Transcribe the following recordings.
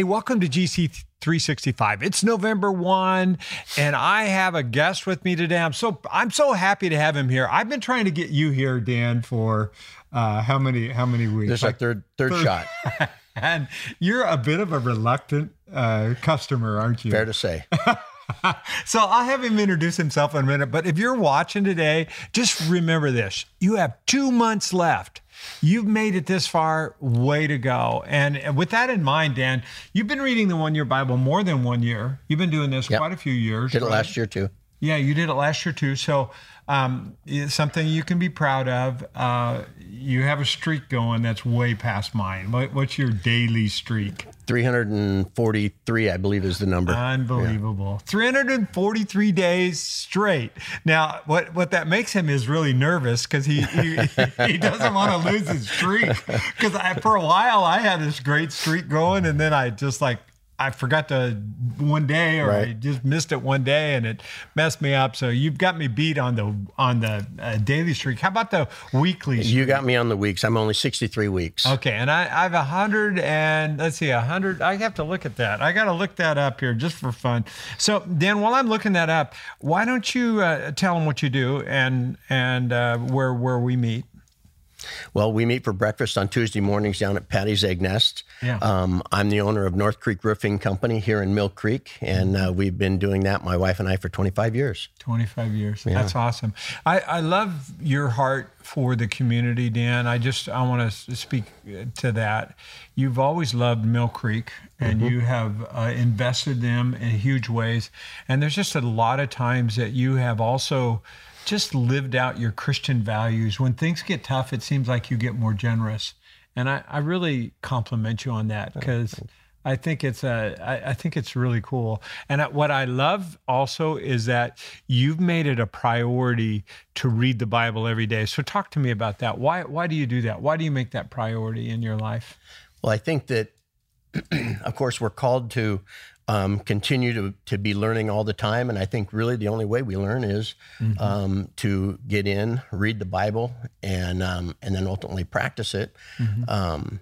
Hey, welcome to GC 365. It's November 1 and I have a guest with me today. I'm so I'm so happy to have him here. I've been trying to get you here Dan for uh, how many how many weeks? This is like, third third, third shot. and you're a bit of a reluctant uh, customer, aren't you? Fair to say. so I'll have him introduce himself in a minute. But if you're watching today, just remember this you have two months left. You've made it this far, way to go. And with that in mind, Dan, you've been reading the one year Bible more than one year. You've been doing this yep. quite a few years. Did it last year too. Yeah, you did it last year too. So um, it's something you can be proud of. Uh, you have a streak going that's way past mine. What, what's your daily streak? 343, I believe, is the number. Unbelievable. Yeah. 343 days straight. Now, what, what that makes him is really nervous because he, he, he doesn't want to lose his streak. Because for a while, I had this great streak going, and then I just like I forgot to one day, or right. I just missed it one day, and it messed me up. So you've got me beat on the on the uh, daily streak. How about the weekly? Streak? You got me on the weeks. I'm only 63 weeks. Okay, and I, I have a hundred and let's see, a hundred. I have to look at that. I got to look that up here just for fun. So Dan, while I'm looking that up, why don't you uh, tell them what you do and and uh, where where we meet? Well, we meet for breakfast on Tuesday mornings down at Patty's Egg Nest. Yeah. Um, I'm the owner of North Creek Roofing Company here in Mill Creek, and uh, we've been doing that, my wife and I, for 25 years. 25 years. Yeah. That's awesome. I, I love your heart for the community, Dan. I just I want to speak to that. You've always loved Mill Creek, and mm-hmm. you have uh, invested them in huge ways. And there's just a lot of times that you have also just lived out your Christian values. When things get tough, it seems like you get more generous. And I, I really compliment you on that because oh, I think it's a, I, I think it's really cool. And what I love also is that you've made it a priority to read the Bible every day. So talk to me about that. Why, why do you do that? Why do you make that priority in your life? Well, I think that, of course, we're called to um, continue to, to be learning all the time. And I think really the only way we learn is mm-hmm. um, to get in, read the Bible, and um, and then ultimately practice it. Mm-hmm. Um,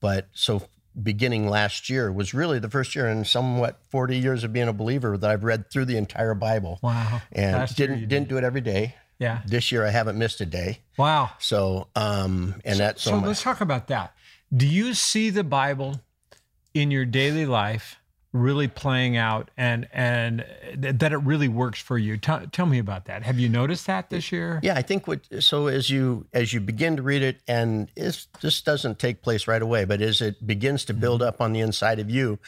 but so beginning last year was really the first year in somewhat 40 years of being a believer that I've read through the entire Bible. Wow. And last didn't didn't do it every day. Yeah. This year I haven't missed a day. Wow. So um and so, that's so, so let's talk about that. Do you see the Bible in your daily life really playing out and and that it really works for you. T- tell me about that. Have you noticed that this year? Yeah, I think what so as you as you begin to read it and this doesn't take place right away, but as it begins to build mm-hmm. up on the inside of you,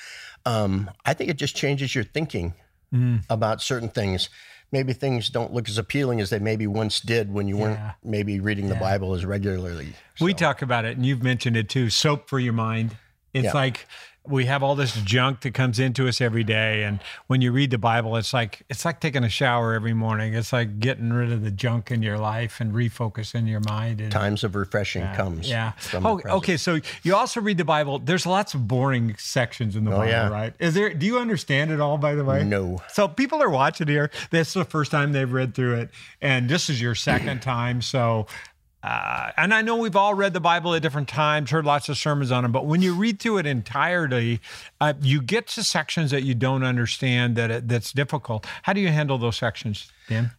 um, I think it just changes your thinking mm. about certain things. Maybe things don't look as appealing as they maybe once did when you yeah. weren't maybe reading yeah. the Bible as regularly. So. We talk about it, and you've mentioned it too. Soap for your mind. It's yeah. like we have all this junk that comes into us every day and when you read the bible it's like it's like taking a shower every morning. It's like getting rid of the junk in your life and refocusing your mind and, times of refreshing yeah, comes yeah. oh, okay so you also read the bible. There's lots of boring sections in the oh, bible yeah. right? Is there do you understand it all by the way? No. So people are watching here. This is the first time they've read through it and this is your second time so uh, and I know we've all read the Bible at different times, heard lots of sermons on it, but when you read through it entirely, uh, you get to sections that you don't understand that it, that's difficult. How do you handle those sections, Dan?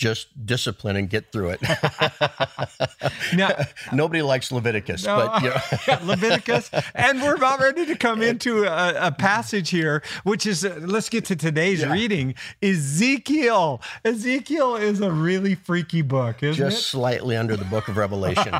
Just discipline and get through it. now, Nobody likes Leviticus, no, but you know. Leviticus, and we're about ready to come into a, a passage here, which is uh, let's get to today's yeah. reading. Ezekiel. Ezekiel is a really freaky book, isn't just it? Just slightly under the book of Revelation.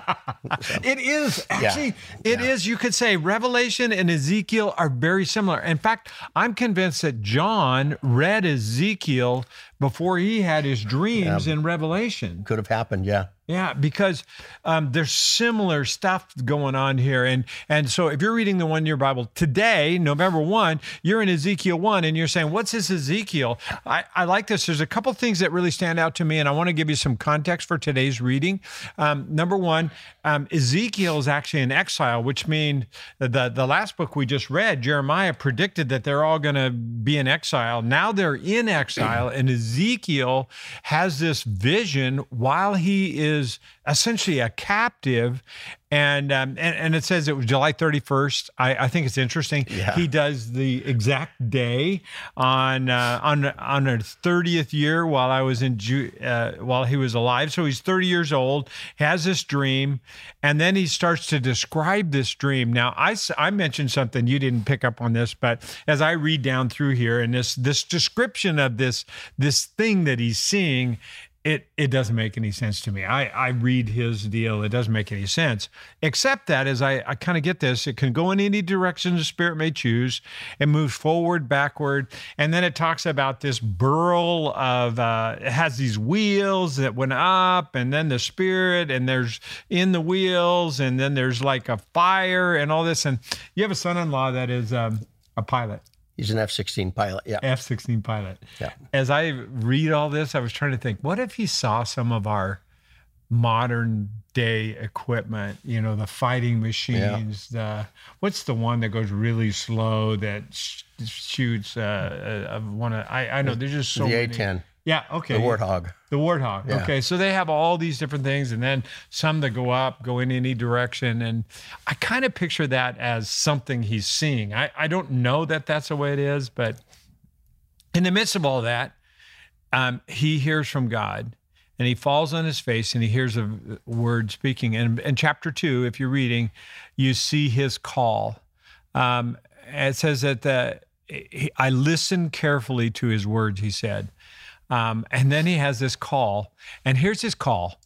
so. It is actually. Yeah. It is. You could say Revelation and Ezekiel are very similar. In fact, I'm convinced that John read Ezekiel before he had his dreams yeah. Um, in Revelation. Could have happened, yeah. Yeah, because um, there's similar stuff going on here, and and so if you're reading the one year Bible today, November one, you're in Ezekiel one, and you're saying, "What's this Ezekiel?" I, I like this. There's a couple things that really stand out to me, and I want to give you some context for today's reading. Um, number one, um, Ezekiel is actually in exile, which means the the last book we just read, Jeremiah predicted that they're all going to be in exile. Now they're in exile, and Ezekiel has this vision while he is is essentially a captive. And, um, and and it says it was July 31st. I, I think it's interesting. Yeah. He does the exact day on uh, on on his 30th year while I was in Ju- uh, while he was alive. So he's 30 years old, has this dream, and then he starts to describe this dream. Now I, I mentioned something you didn't pick up on this, but as I read down through here and this this description of this this thing that he's seeing it it doesn't make any sense to me. I I read his deal. It doesn't make any sense, except that as I I kind of get this, it can go in any direction the spirit may choose. It moves forward, backward, and then it talks about this burl of uh, it has these wheels that went up, and then the spirit, and there's in the wheels, and then there's like a fire and all this. And you have a son-in-law that is um, a pilot. He's an F 16 pilot. Yeah. F 16 pilot. Yeah. As I read all this, I was trying to think, what if he saw some of our modern day equipment, you know, the fighting machines, yeah. the what's the one that goes really slow that sh- shoots uh, uh one of I I know there's just so the many. A 10, Yeah, okay. the Warthog. The warthog. Yeah. Okay, so they have all these different things, and then some that go up, go in any direction, and I kind of picture that as something he's seeing. I I don't know that that's the way it is, but in the midst of all that, um, he hears from God, and he falls on his face, and he hears a word speaking. And in chapter two, if you're reading, you see his call. Um, it says that the, he, I listened carefully to his words. He said. Um, and then he has this call, and here's his call.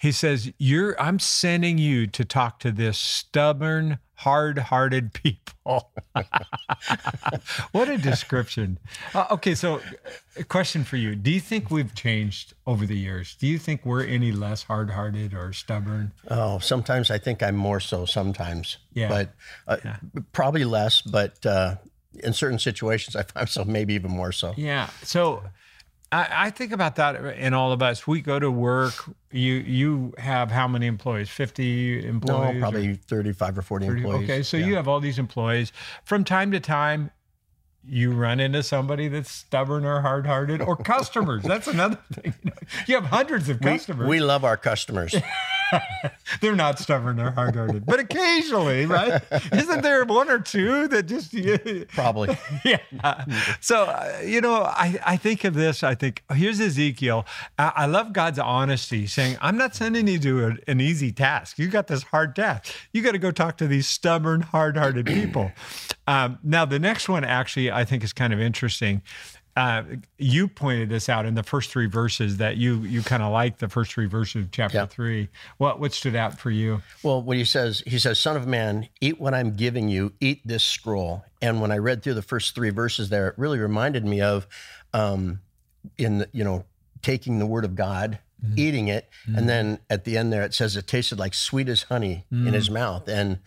He says, "You're. I'm sending you to talk to this stubborn, hard-hearted people." what a description. Uh, okay, so a question for you: Do you think we've changed over the years? Do you think we're any less hard-hearted or stubborn? Oh, sometimes I think I'm more so sometimes. Yeah. But uh, probably less, but uh, in certain situations, I find myself maybe even more so. Yeah. So I, I think about that in all of us. We go to work. You you have how many employees? Fifty No, employees? or- probably 35 or 40 employees. Okay, so Yeah. you have all these employees. From time to time, you run into somebody that's stubborn or hard-hearted, or customers. that's another thing. You, know, you have hundreds of customers. We love our customers. They're not stubborn or hard-hearted, but occasionally, right? Isn't there one or two that just? you, probably. yeah. So, uh, you know, I, I think of this. I think, here's Ezekiel. I, I love God's honesty saying, I'm not sending you to a- an easy task. You got this hard task. You got to go talk to these stubborn, hard hearted people. Um, now, the next one actually, I think is kind of interesting. Uh, you pointed this out in the first three verses that you you kind of like the first three verses of chapter Yeah. three. What what stood out for you? Well, what he says, he says, Son of man, eat what I'm giving you, eat this scroll. And when I read through the first three verses there, it really reminded me of, um, in, the, you know, taking the word of God, eating it. And then at the end there, it says it tasted like sweet as honey in his mouth. And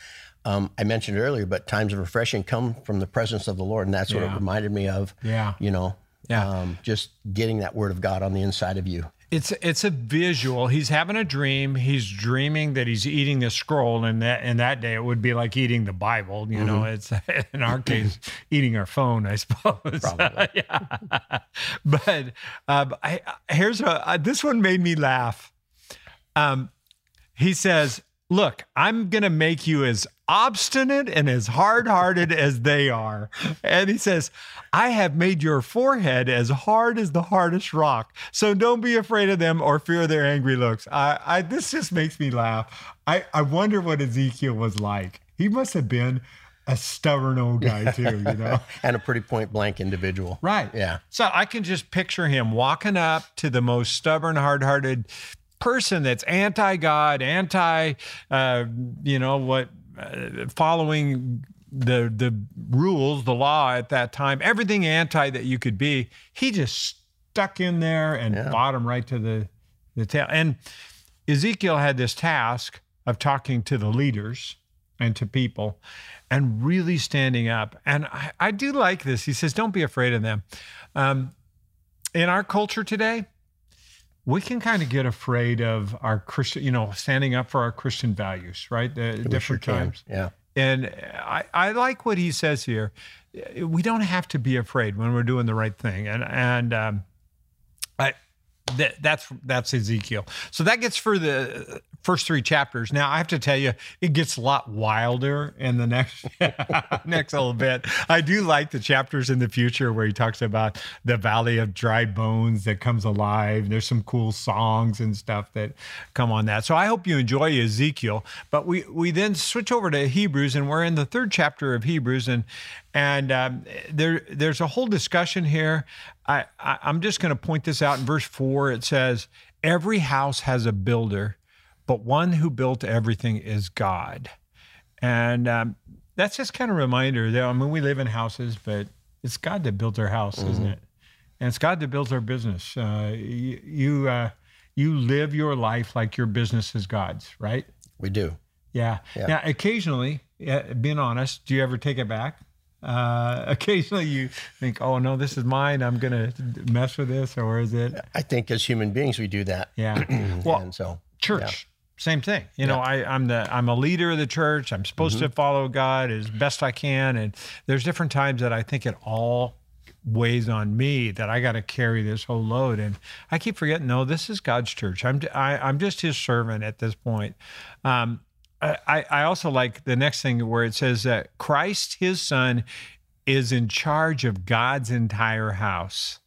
um, I mentioned earlier, but times of refreshing come from the presence of the Lord. And that's what Yeah. it reminded me of, Yeah. you know, Yeah. um, just getting that word of God on the inside of you. It's it's a visual. He's having a dream. He's dreaming that he's eating the scroll, and that in that day it would be like eating the Bible. You know, it's in our case eating our phone, I suppose. Probably. yeah. But um, I, here's a uh, this one made me laugh. Um, he says, "Look, I'm gonna make you as obstinate and as hard-hearted as they are," and he says, "I have made your forehead as hard as the hardest rock. So don't be afraid of them or fear their angry looks." I, I this just makes me laugh. I, I wonder what Ezekiel was like. He must have been a stubborn old guy too, you know. And a pretty point blank individual. Right. Yeah. So I can just picture him walking up to the most stubborn, hard-hearted person that's anti-God, anti, uh, you know, what, following the the rules, the law at that time, everything anti that you could be. He just stuck in there and Yeah. him right to the the tail. And Ezekiel had this task of talking to the leaders and to people and really standing up. And I, I do like this. He says, don't be afraid of them. Um, in our culture today, we can kind of get afraid of our Christian, you know, standing up for our Christian values, right? The We sure different can. times. Yeah. And I, I like what he says here. We don't have to be afraid when we're doing the right thing. And and um, I that, that's that's Ezekiel. So that gets for the first three chapters. Now I have to tell you, it gets a lot wilder in the next next little bit. I do like the chapters in the future where he talks about the valley of dry bones that comes alive. There's some cool songs and stuff that come on that. So I hope you enjoy Ezekiel. But we we then switch over to Hebrews, and we're in the third chapter of Hebrews, and and um, there there's a whole discussion here. I, I I'm just going to point this out in verse four. It says, "Every house has a builder." but one who built everything is God. And um, that's just kind of a reminder that, I mean, we live in houses, but it's God that built our house, mm-hmm. isn't it? And it's God that builds our business. Uh, you you, uh, you live your life like your business is God's, right? We do. Yeah. yeah. Now, occasionally, being honest, do you ever take it back? Uh, occasionally you think, oh no, this is mine. I'm going to mess with this, or is it? I think as human beings we do that. Yeah. well, and so church same thing. You yeah. know, I, I'm the I'm a leader of the church. I'm supposed mm-hmm. to follow God as best I can, and there's different times that I think it all weighs on me that I got to carry this whole load, and I keep forgetting. No, this is God's church. I'm I, am i am just His servant at this point. Um, I, I also like the next thing where it says that Christ, His Son, is in charge of God's entire house,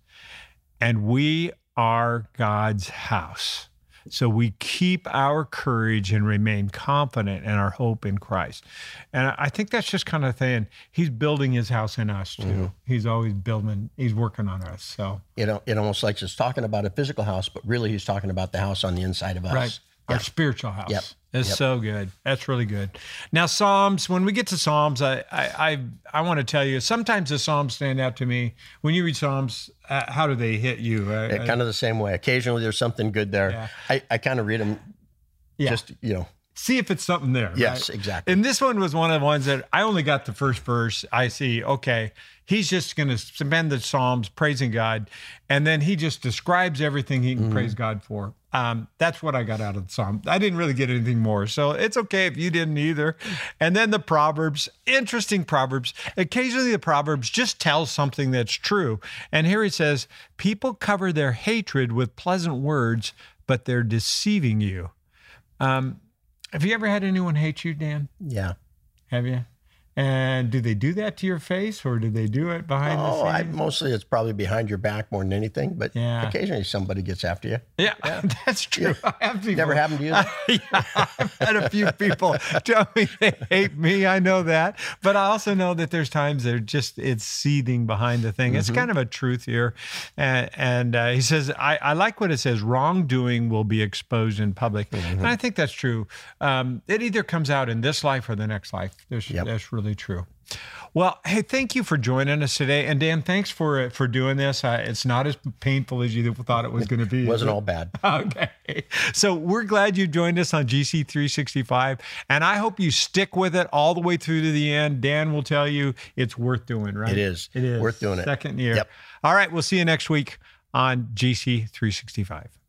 and we are God's house. So we keep our courage and remain confident in our hope in Christ. And I think that's just kind of saying he's building his house in us too. Mm-hmm. He's always building, he's working on us. So you know, it almost like it's talking about a physical house, but really he's talking about the house on the inside of us. Right. Our spiritual house. Yep. It's yep. so good. That's really good. Now, Psalms. When we get to Psalms, I I I, I want to tell you. Sometimes the Psalms stand out to me. When you read Psalms, uh, how do they hit you? Uh, kind of the same way. Occasionally, there's something good there. Yeah. I I kind of read them. Yeah. Just you know. See if it's something there. Yes, right? exactly. And this one was one of the ones that I only got the first verse. I see. Okay, he's just going to spend the Psalms praising God, and then he just describes everything he can mm-hmm. praise God for. Um, that's what I got out of the Psalm. I didn't really get anything more, so it's okay if you didn't either. And then the Proverbs, interesting Proverbs. Occasionally, the Proverbs just tell something that's true. And here he says, "People cover their hatred with pleasant words, but they're deceiving you." Um, have you ever had anyone hate you, Dan? Yeah. Have you? And do they do that to your face or do they do it behind oh, the scenes? I, mostly it's probably behind your back more than anything, but yeah. occasionally somebody gets after you. Yeah, yeah. that's true. Yeah. I have people, Never happened to you? yeah, I've had a few people tell me they hate me. I know that. But I also know that there's times they're just, it's seething behind the thing. Mm-hmm. It's kind of a truth here. And, and uh, he says, I, I, like what it says wrongdoing will be exposed in public. Mm-hmm. And I think that's true. Um, it either comes out in this life or the next life. There's, yep. That's really true. Well, hey, thank you for joining us today, and Dan, thanks for for doing this. Uh, it's not as painful as you thought it was going to be. It wasn't all bad. Okay, so we're glad you joined us on GC 365, and I hope you stick with it all the way through to the end. Dan will tell you it's worth doing. Right? It is. It is worth doing it. Second year. Yep. All right, we'll see you next week on GC 365.